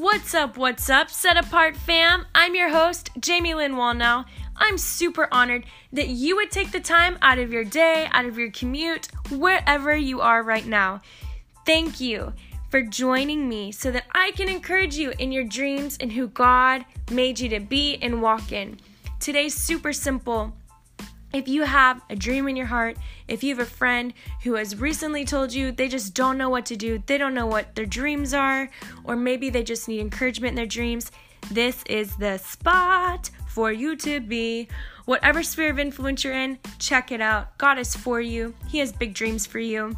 What's up, what's up, Set Apart fam? I'm your host, Jamie Lynn Wallnau. I'm super honored that you would take the time out of your day, out of your commute, wherever you are right now. Thank you for joining me so that I can encourage you in your dreams and who God made you to be and walk in. Today's super simple. If you have a dream in your heart, if you have a friend who has recently told you they just don't know what to do, they don't know what their dreams are, or maybe they just need encouragement in their dreams, this is the spot for you to be. Whatever sphere of influence you're in, check it out. God is for you, He has big dreams for you.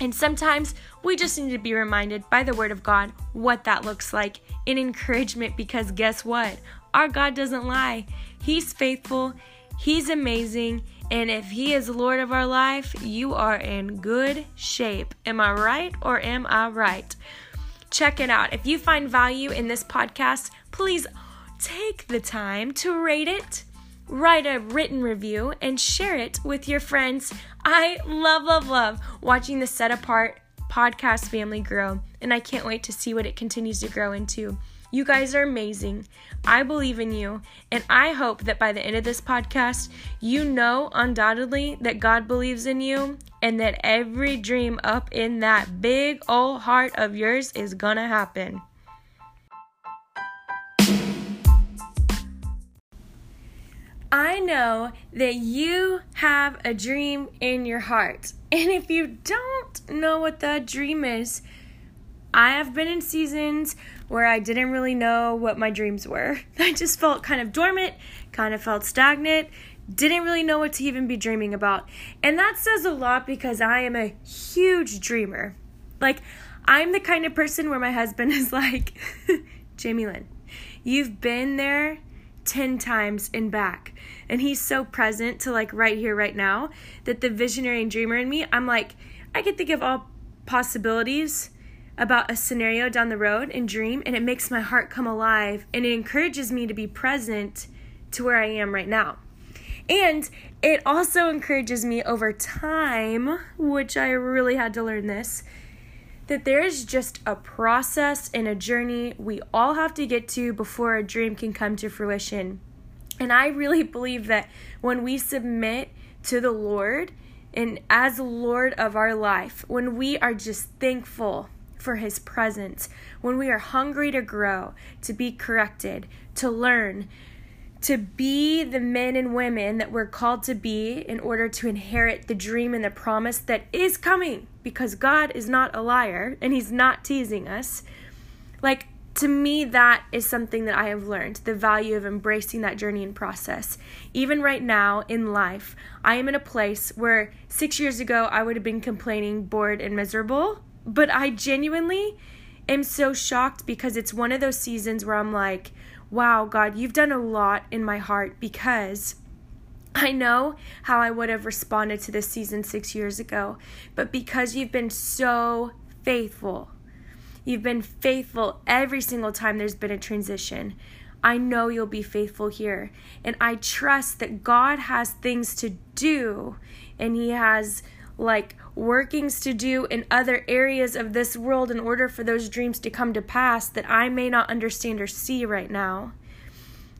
And sometimes we just need to be reminded by the Word of God what that looks like in encouragement because guess what? Our God doesn't lie. He's faithful, He's amazing, and if He is Lord of our life, you are in good shape. Am I right or am I right? Check it out. If you find value in this podcast, please take the time to rate it, write a written review, and share it with your friends. I love, love, love watching the Set Apart podcast family grow, and I can't wait to see what it continues to grow into. You guys are amazing. I believe in you, and I hope that by the end of this podcast, you know undoubtedly that God believes in you and that every dream up in that big old heart of yours is gonna happen. I know that you have a dream in your heart. And if you don't know what that dream is, I have been in seasons where I didn't really know what my dreams were. I just felt kind of dormant, kind of felt stagnant, didn't really know what to even be dreaming about. And that says a lot because I am a huge dreamer. Like, I'm the kind of person where my husband is like, Jamie Lynn, you've been there 10 times and back. And he's so present to like right here, right now, that the visionary and dreamer in me, I'm like, I can think of all possibilities about a scenario down the road and dream, and it makes my heart come alive and it encourages me to be present to where I am right now. And it also encourages me over time, which I really had to learn this, that there is just a process and a journey we all have to get to before a dream can come to fruition. And I really believe that when we submit to the Lord and as Lord of our life, when we are just thankful for His presence, when we are hungry to grow, to be corrected, to learn, to be the men and women that we're called to be in order to inherit the dream and the promise that is coming because God is not a liar and He's not teasing us. Like, to me, that is something that I have learned the value of embracing that journey and process. Even right now in life, I am in a place where six years ago I would have been complaining, bored, and miserable. But I genuinely am so shocked because it's one of those seasons where I'm like, wow, God, you've done a lot in my heart because I know how I would have responded to this season six years ago, but because you've been so faithful, you've been faithful every single time there's been a transition. I know you'll be faithful here. And I trust that God has things to do and He has like workings to do in other areas of this world in order for those dreams to come to pass that I may not understand or see right now.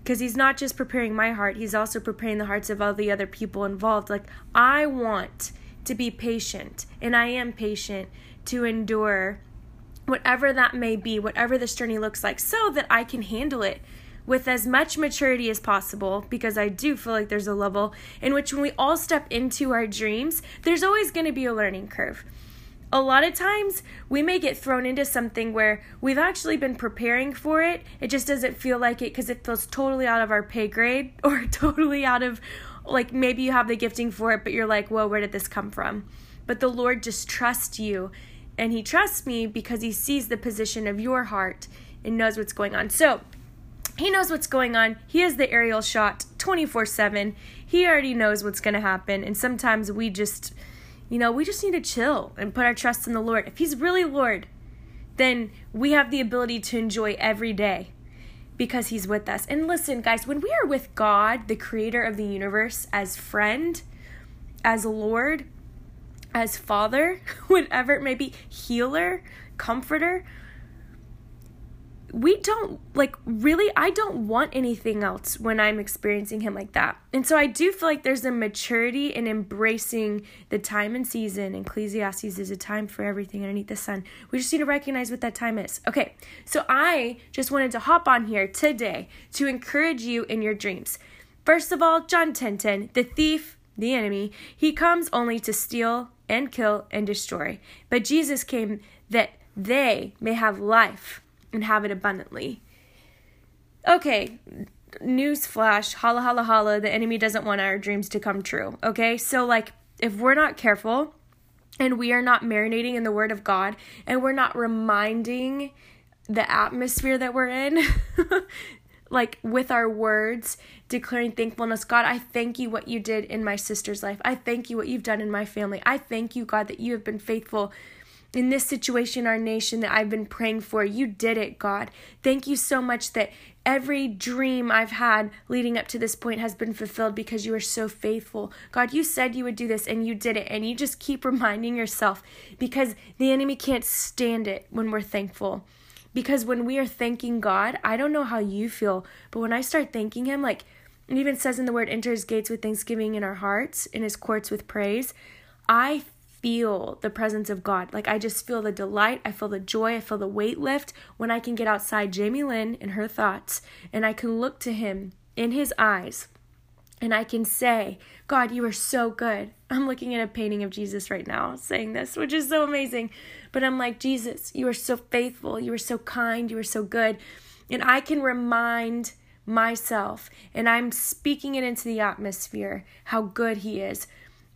Because he's not just preparing my heart, he's also preparing the hearts of all the other people involved. Like, I want to be patient, and I am patient to endure whatever that may be, whatever this journey looks like, so that I can handle it with as much maturity as possible because I do feel like there's a level in which when we all step into our dreams, there's always going to be a learning curve. A lot of times we may get thrown into something where we've actually been preparing for it. It just doesn't feel like it because it feels totally out of our pay grade or totally out of like maybe you have the gifting for it, but you're like, whoa, where did this come from? But the Lord just trusts you and He trusts me because He sees the position of your heart and knows what's going on. So, he knows what's going on. He has the aerial shot 24 7. He already knows what's going to happen. And sometimes we just, you know, we just need to chill and put our trust in the Lord. If He's really Lord, then we have the ability to enjoy every day because He's with us. And listen, guys, when we are with God, the creator of the universe, as friend, as Lord, as Father, whatever it may be, healer, comforter, we don't like really I don't want anything else when I'm experiencing him like that. And so I do feel like there's a maturity in embracing the time and season. Ecclesiastes is a time for everything underneath the sun. We just need to recognize what that time is. Okay. So I just wanted to hop on here today to encourage you in your dreams. First of all, John 10:10, 10, 10, the thief, the enemy, he comes only to steal and kill and destroy. But Jesus came that they may have life and have it abundantly. Okay, news flash, holla holla holla, the enemy doesn't want our dreams to come true. Okay, so like if we're not careful and we are not marinating in the word of God and we're not reminding the atmosphere that we're in, like with our words, declaring thankfulness. God, I thank you what you did in my sister's life. I thank you what you've done in my family. I thank you, God, that you have been faithful in this situation, our nation that I've been praying for. You did it, God. Thank you so much that every dream I've had leading up to this point has been fulfilled because you are so faithful. God, you said you would do this and you did it. And you just keep reminding yourself because the enemy can't stand it when we're thankful. Because when we are thanking God, I don't know how you feel, but when I start thanking Him, like it even says in the word, enter His gates with thanksgiving in our hearts, in His courts with praise, I feel the presence of God. Like I just feel the delight, I feel the joy, I feel the weight lift when I can get outside Jamie Lynn and her thoughts and I can look to him in his eyes and I can say, God, you are so good. I'm looking at a painting of Jesus right now saying this, which is so amazing. But I'm like, Jesus, you are so faithful. You are so kind. You are so good. And I can remind myself, and I'm speaking it into the atmosphere, how good He is.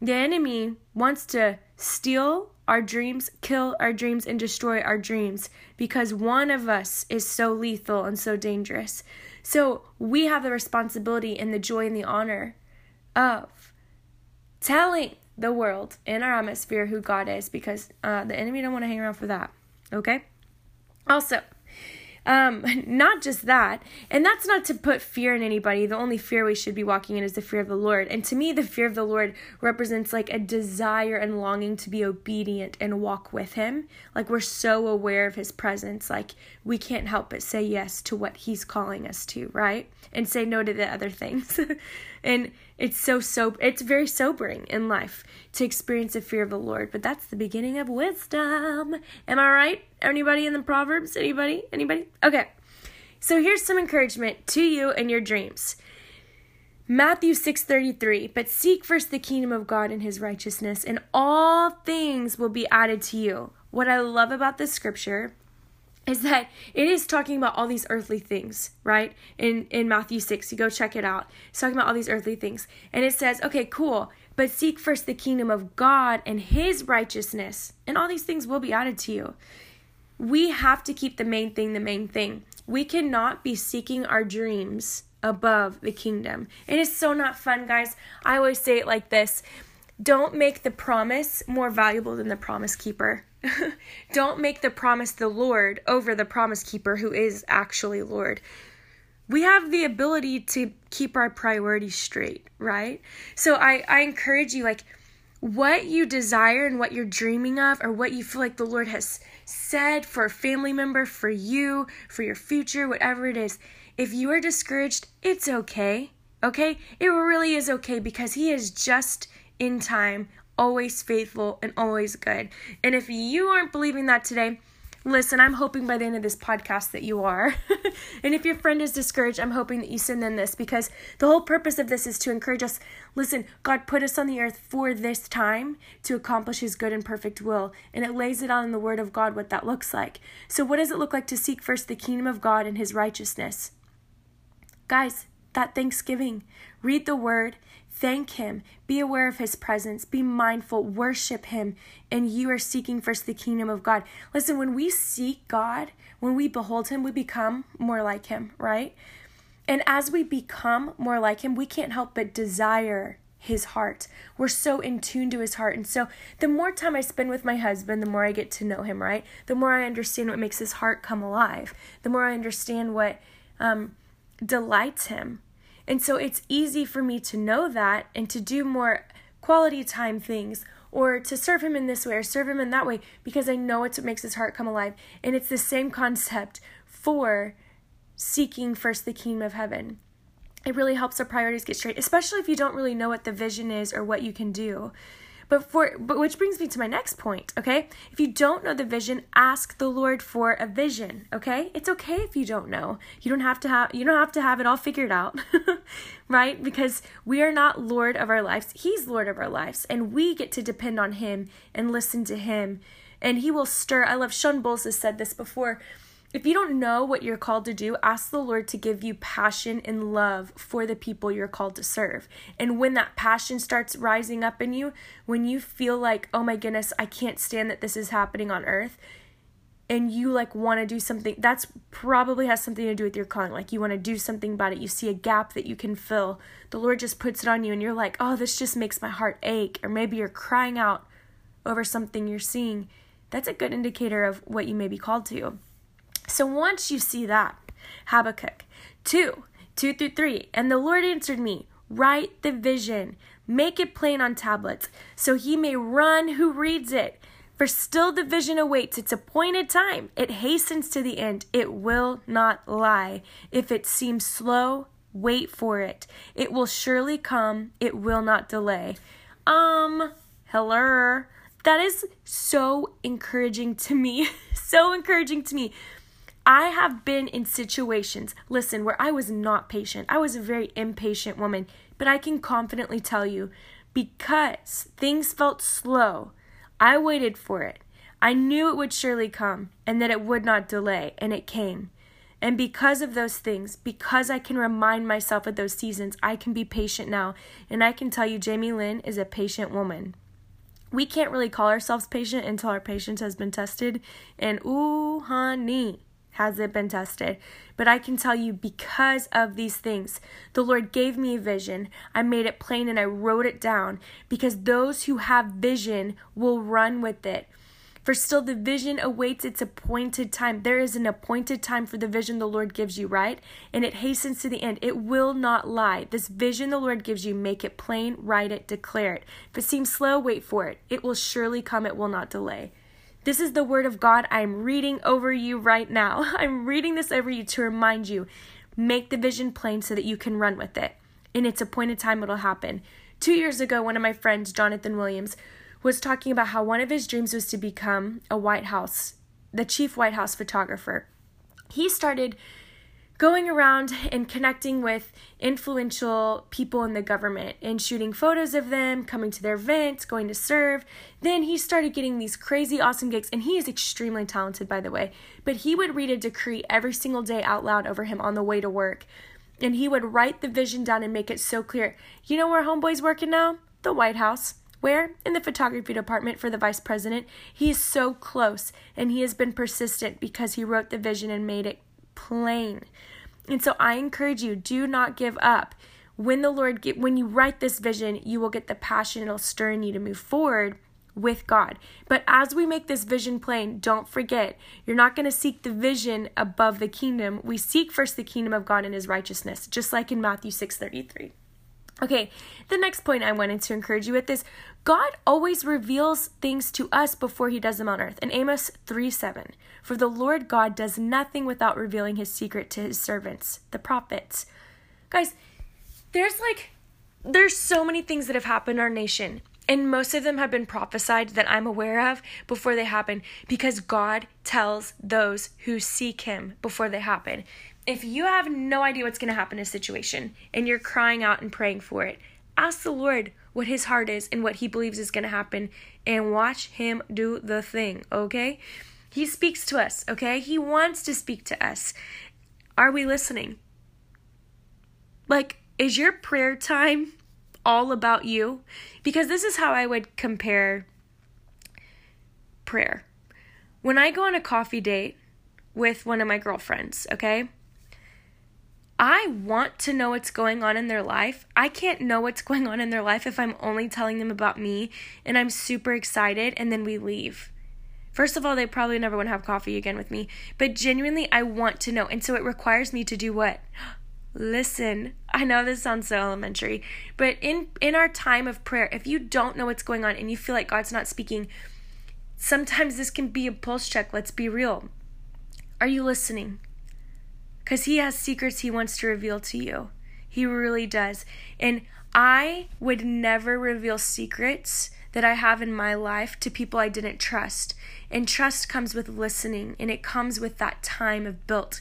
The enemy wants to steal our dreams, kill our dreams, and destroy our dreams because one of us is so lethal and so dangerous. So we have the responsibility and the joy and the honor of telling the world in our atmosphere who God is because uh, the enemy don't want to hang around for that. Okay? Also, um, not just that, and that's not to put fear in anybody. The only fear we should be walking in is the fear of the Lord. And to me, the fear of the Lord represents like a desire and longing to be obedient and walk with Him. Like we're so aware of His presence, like we can't help but say yes to what He's calling us to, right? And say no to the other things. and it's so so it's very sobering in life to experience the fear of the Lord, but that's the beginning of wisdom. Am I right? Anybody in the Proverbs? Anybody? Anybody? Okay. So here's some encouragement to you and your dreams. Matthew 6:33 But seek first the kingdom of God and his righteousness and all things will be added to you. What I love about this scripture is that it is talking about all these earthly things, right? In in Matthew 6, you go check it out. It's talking about all these earthly things. And it says, okay, cool, but seek first the kingdom of God and his righteousness, and all these things will be added to you. We have to keep the main thing the main thing. We cannot be seeking our dreams above the kingdom. It is so not fun, guys. I always say it like this don't make the promise more valuable than the promise keeper. don't make the promise the Lord over the promise keeper who is actually Lord. We have the ability to keep our priorities straight, right? So I, I encourage you, like, what you desire and what you're dreaming of, or what you feel like the Lord has said for a family member, for you, for your future, whatever it is, if you are discouraged, it's okay. Okay? It really is okay because He is just in time, always faithful, and always good. And if you aren't believing that today, Listen, I'm hoping by the end of this podcast that you are. and if your friend is discouraged, I'm hoping that you send them this because the whole purpose of this is to encourage us. Listen, God put us on the earth for this time to accomplish His good and perfect will, and it lays it out in the Word of God what that looks like. So, what does it look like to seek first the kingdom of God and His righteousness? Guys, that Thanksgiving, read the Word Thank Him. Be aware of His presence. Be mindful. Worship Him. And you are seeking first the kingdom of God. Listen, when we seek God, when we behold Him, we become more like Him, right? And as we become more like Him, we can't help but desire His heart. We're so in tune to His heart. And so the more time I spend with my husband, the more I get to know Him, right? The more I understand what makes His heart come alive, the more I understand what um, delights Him and so it's easy for me to know that and to do more quality time things or to serve him in this way or serve him in that way because I know it's what makes his heart come alive. And it's the same concept for seeking first the kingdom of heaven. It really helps our priorities get straight, especially if you don't really know what the vision is or what you can do. But for but which brings me to my next point, okay? If you don't know the vision, ask the Lord for a vision, okay? It's okay if you don't know. You don't have to have you don't have to have it all figured out. right? Because we are not Lord of our lives. He's Lord of our lives, and we get to depend on him and listen to him. And he will stir. I love Shawn Bolz has said this before if you don't know what you're called to do, ask the Lord to give you passion and love for the people you're called to serve. And when that passion starts rising up in you, when you feel like, oh my goodness, I can't stand that this is happening on earth, and you like want to do something, that's probably has something to do with your calling. Like you want to do something about it. You see a gap that you can fill. The Lord just puts it on you, and you're like, oh, this just makes my heart ache. Or maybe you're crying out over something you're seeing. That's a good indicator of what you may be called to. So once you see that, Habakkuk 2 2 through 3, and the Lord answered me, Write the vision, make it plain on tablets, so he may run who reads it. For still the vision awaits its appointed time. It hastens to the end. It will not lie. If it seems slow, wait for it. It will surely come. It will not delay. Um, hello. That is so encouraging to me. so encouraging to me I have been in situations, listen, where I was not patient. I was a very impatient woman, but I can confidently tell you because things felt slow, I waited for it. I knew it would surely come and that it would not delay, and it came. And because of those things, because I can remind myself of those seasons, I can be patient now. And I can tell you, Jamie Lynn is a patient woman. We can't really call ourselves patient until our patience has been tested. And ooh, honey, has it been tested? But I can tell you because of these things, the Lord gave me a vision. I made it plain and I wrote it down because those who have vision will run with it. For still the vision awaits its appointed time. There is an appointed time for the vision the Lord gives you, right? And it hastens to the end. It will not lie. This vision the Lord gives you, make it plain, write it, declare it. If it seems slow, wait for it. It will surely come, it will not delay. This is the word of God I'm reading over you right now. I'm reading this over you to remind you make the vision plain so that you can run with it. In its appointed time, it'll happen. Two years ago, one of my friends, Jonathan Williams, was talking about how one of his dreams was to become a White House, the chief White House photographer. He started going around and connecting with influential people in the government and shooting photos of them, coming to their events, going to serve. Then he started getting these crazy awesome gigs, and he is extremely talented, by the way. But he would read a decree every single day out loud over him on the way to work. And he would write the vision down and make it so clear. You know where Homeboy's working now? The White House. Where? In the photography department for the vice president. He is so close, and he has been persistent because he wrote the vision and made it plain. And so I encourage you, do not give up. When the Lord get, when you write this vision, you will get the passion it'll stir in you to move forward with God. But as we make this vision plain, don't forget, you're not going to seek the vision above the kingdom. We seek first the kingdom of God and his righteousness, just like in Matthew 6:33. Okay, the next point I wanted to encourage you with is God always reveals things to us before he does them on earth. In Amos 3 7, for the Lord God does nothing without revealing his secret to his servants, the prophets. Guys, there's like, there's so many things that have happened in our nation, and most of them have been prophesied that I'm aware of before they happen because God tells those who seek him before they happen. If you have no idea what's going to happen in a situation and you're crying out and praying for it, ask the Lord what his heart is and what he believes is going to happen and watch him do the thing, okay? He speaks to us, okay? He wants to speak to us. Are we listening? Like, is your prayer time all about you? Because this is how I would compare prayer. When I go on a coffee date with one of my girlfriends, okay? I want to know what's going on in their life. I can't know what's going on in their life if I'm only telling them about me and I'm super excited and then we leave. First of all, they probably never want to have coffee again with me, but genuinely, I want to know. And so it requires me to do what? Listen. I know this sounds so elementary, but in in our time of prayer, if you don't know what's going on and you feel like God's not speaking, sometimes this can be a pulse check. Let's be real. Are you listening? Because He has secrets He wants to reveal to you. He really does. And I would never reveal secrets that I have in my life to people I didn't trust. And trust comes with listening, and it comes with that time of built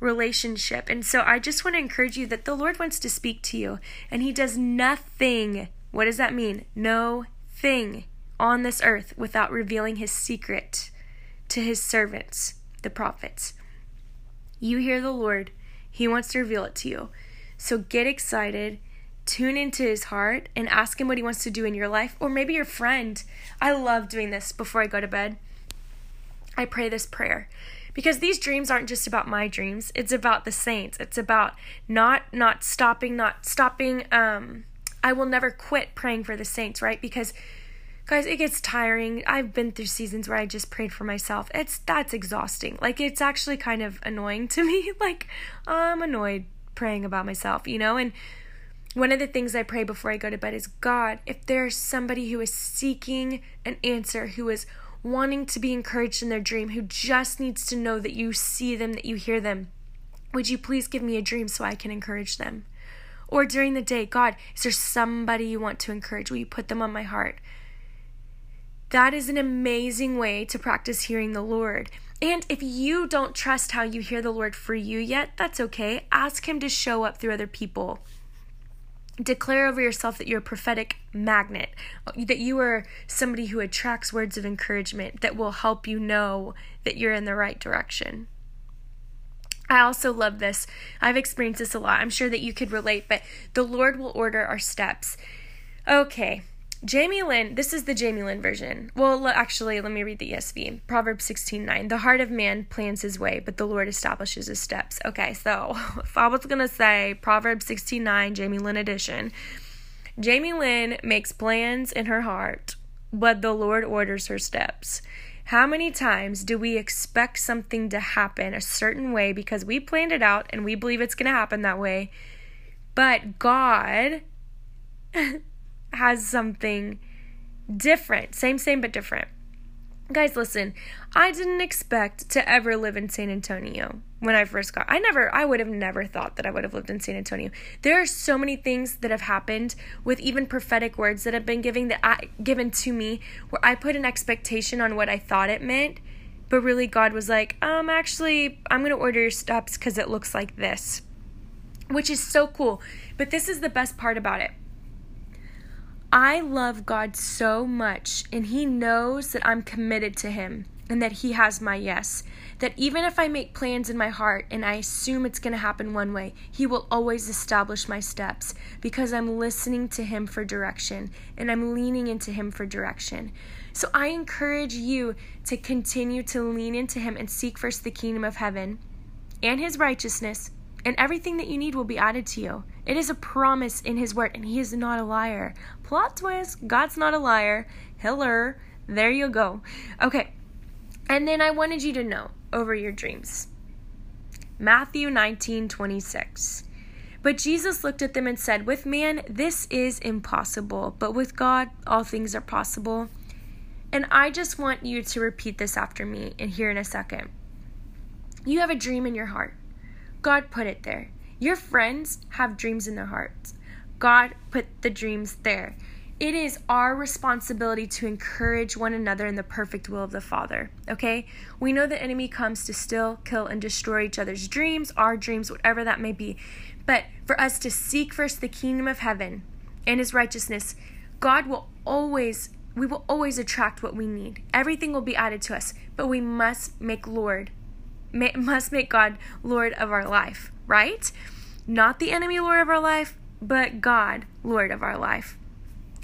relationship. And so I just want to encourage you that the Lord wants to speak to you, and He does nothing. What does that mean? No thing on this earth without revealing His secret to His servants, the prophets. You hear the Lord, He wants to reveal it to you. So get excited, tune into His heart, and ask Him what He wants to do in your life, or maybe your friend. I love doing this before I go to bed. I pray this prayer because these dreams aren't just about my dreams it's about the saints it's about not not stopping not stopping um i will never quit praying for the saints right because guys it gets tiring i've been through seasons where i just prayed for myself it's that's exhausting like it's actually kind of annoying to me like i'm annoyed praying about myself you know and one of the things I pray before I go to bed is God, if there's somebody who is seeking an answer, who is wanting to be encouraged in their dream, who just needs to know that you see them, that you hear them, would you please give me a dream so I can encourage them? Or during the day, God, is there somebody you want to encourage? Will you put them on my heart? That is an amazing way to practice hearing the Lord. And if you don't trust how you hear the Lord for you yet, that's okay. Ask Him to show up through other people. Declare over yourself that you're a prophetic magnet, that you are somebody who attracts words of encouragement that will help you know that you're in the right direction. I also love this. I've experienced this a lot. I'm sure that you could relate, but the Lord will order our steps. Okay, Jamie Lynn, this is the Jamie Lynn version. Well, actually, let me read the ESV. Proverbs 16:9. The heart of man plans his way, but the Lord establishes his steps. Okay, so if I was gonna say Proverbs 16:9, Jamie Lynn edition, Jamie Lynn makes plans in her heart, but the Lord orders her steps. How many times do we expect something to happen a certain way because we planned it out and we believe it's going to happen that way? But God has something different. Same, same, but different. Guys, listen, I didn't expect to ever live in San Antonio when I first got. I never I would have never thought that I would have lived in San Antonio. There are so many things that have happened with even prophetic words that have been given that I given to me where I put an expectation on what I thought it meant, but really God was like, "Um actually, I'm to order your steps cuz it looks like this." Which is so cool. But this is the best part about it I love God so much, and He knows that I'm committed to Him and that He has my yes. That even if I make plans in my heart and I assume it's going to happen one way, He will always establish my steps because I'm listening to Him for direction and I'm leaning into Him for direction. So I encourage you to continue to lean into Him and seek first the kingdom of heaven and His righteousness and everything that you need will be added to you. It is a promise in His word, and He is not a liar. Plot twist God's not a liar. Hiller. There you go. Okay. And then I wanted you to know over your dreams. Matthew 19 26. But Jesus looked at them and said, With man, this is impossible, but with God, all things are possible. And I just want you to repeat this after me and here in a second. You have a dream in your heart. God put it there. Your friends have dreams in their hearts. God put the dreams there. It is our responsibility to encourage one another in the perfect will of the Father. Okay? We know the enemy comes to steal, kill, and destroy each other's dreams, our dreams, whatever that may be. But for us to seek first the kingdom of heaven and his righteousness, God will always, we will always attract what we need. Everything will be added to us, but we must make Lord must make God Lord of our life, right? Not the enemy Lord of our life, but God Lord of our life.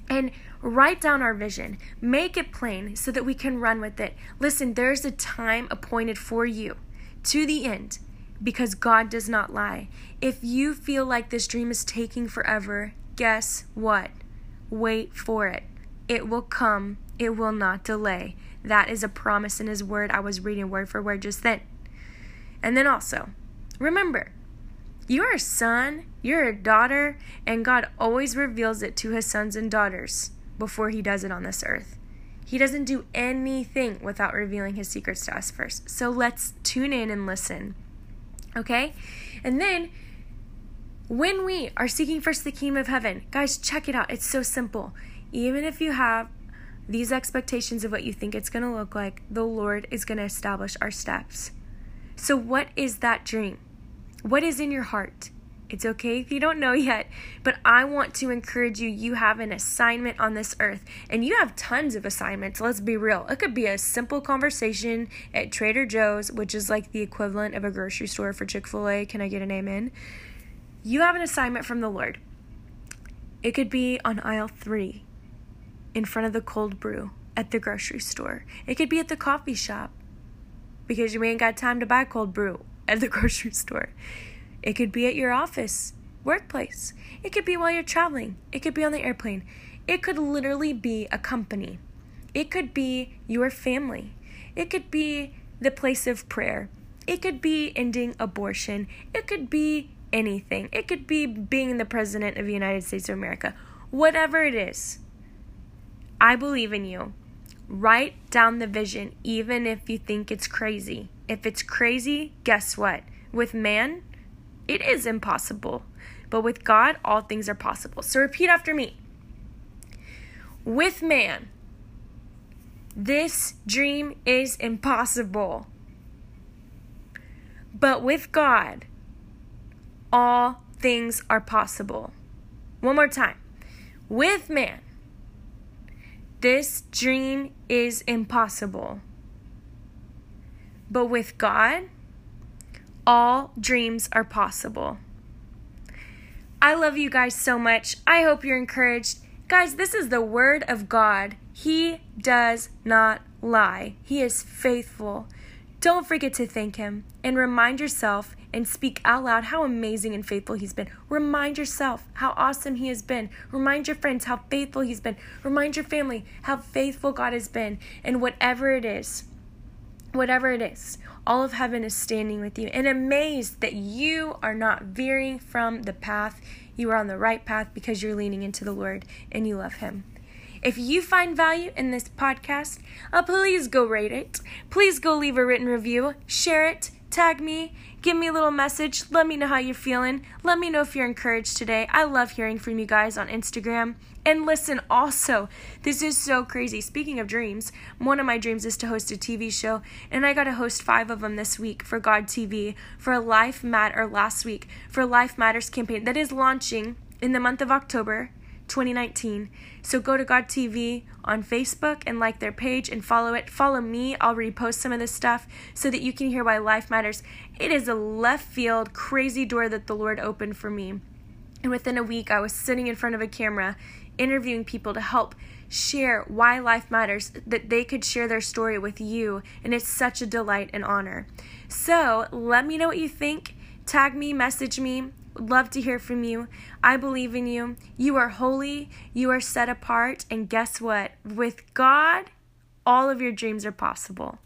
And write down our vision, make it plain so that we can run with it. Listen, there's a time appointed for you to the end because God does not lie. If you feel like this dream is taking forever, guess what? Wait for it. It will come, it will not delay. That is a promise in His Word. I was reading word for word just then. And then also, remember, you're a son, you're a daughter, and God always reveals it to his sons and daughters before he does it on this earth. He doesn't do anything without revealing his secrets to us first. So let's tune in and listen. Okay? And then when we are seeking first the kingdom of heaven, guys, check it out. It's so simple. Even if you have these expectations of what you think it's going to look like, the Lord is going to establish our steps. So, what is that dream? What is in your heart? It's okay if you don't know yet, but I want to encourage you. You have an assignment on this earth, and you have tons of assignments. Let's be real. It could be a simple conversation at Trader Joe's, which is like the equivalent of a grocery store for Chick fil A. Can I get an amen? You have an assignment from the Lord. It could be on aisle three in front of the cold brew at the grocery store, it could be at the coffee shop because you ain't got time to buy cold brew at the grocery store. It could be at your office, workplace. It could be while you're traveling. It could be on the airplane. It could literally be a company. It could be your family. It could be the place of prayer. It could be ending abortion. It could be anything. It could be being the president of the United States of America. Whatever it is, I believe in you. Write down the vision, even if you think it's crazy. If it's crazy, guess what? With man, it is impossible. But with God, all things are possible. So repeat after me. With man, this dream is impossible. But with God, all things are possible. One more time. With man, this dream is impossible. But with God, all dreams are possible. I love you guys so much. I hope you're encouraged. Guys, this is the word of God. He does not lie, He is faithful. Don't forget to thank Him and remind yourself and speak out loud how amazing and faithful He's been. Remind yourself how awesome He has been. Remind your friends how faithful He's been. Remind your family how faithful God has been. And whatever it is, whatever it is, all of heaven is standing with you and amazed that you are not veering from the path. You are on the right path because you're leaning into the Lord and you love Him. If you find value in this podcast, uh, please go rate it. Please go leave a written review, share it, tag me, give me a little message. Let me know how you're feeling. Let me know if you're encouraged today. I love hearing from you guys on Instagram. And listen, also, this is so crazy. Speaking of dreams, one of my dreams is to host a TV show, and I got to host five of them this week for God TV for Life Matter last week for Life Matters campaign that is launching in the month of October 2019. So go to God TV on Facebook and like their page and follow it. Follow me. I'll repost some of this stuff so that you can hear why life matters. It is a left field, crazy door that the Lord opened for me. And within a week, I was sitting in front of a camera interviewing people to help share why life matters, that they could share their story with you. And it's such a delight and honor. So let me know what you think. Tag me, message me. Love to hear from you. I believe in you. You are holy. You are set apart. And guess what? With God, all of your dreams are possible.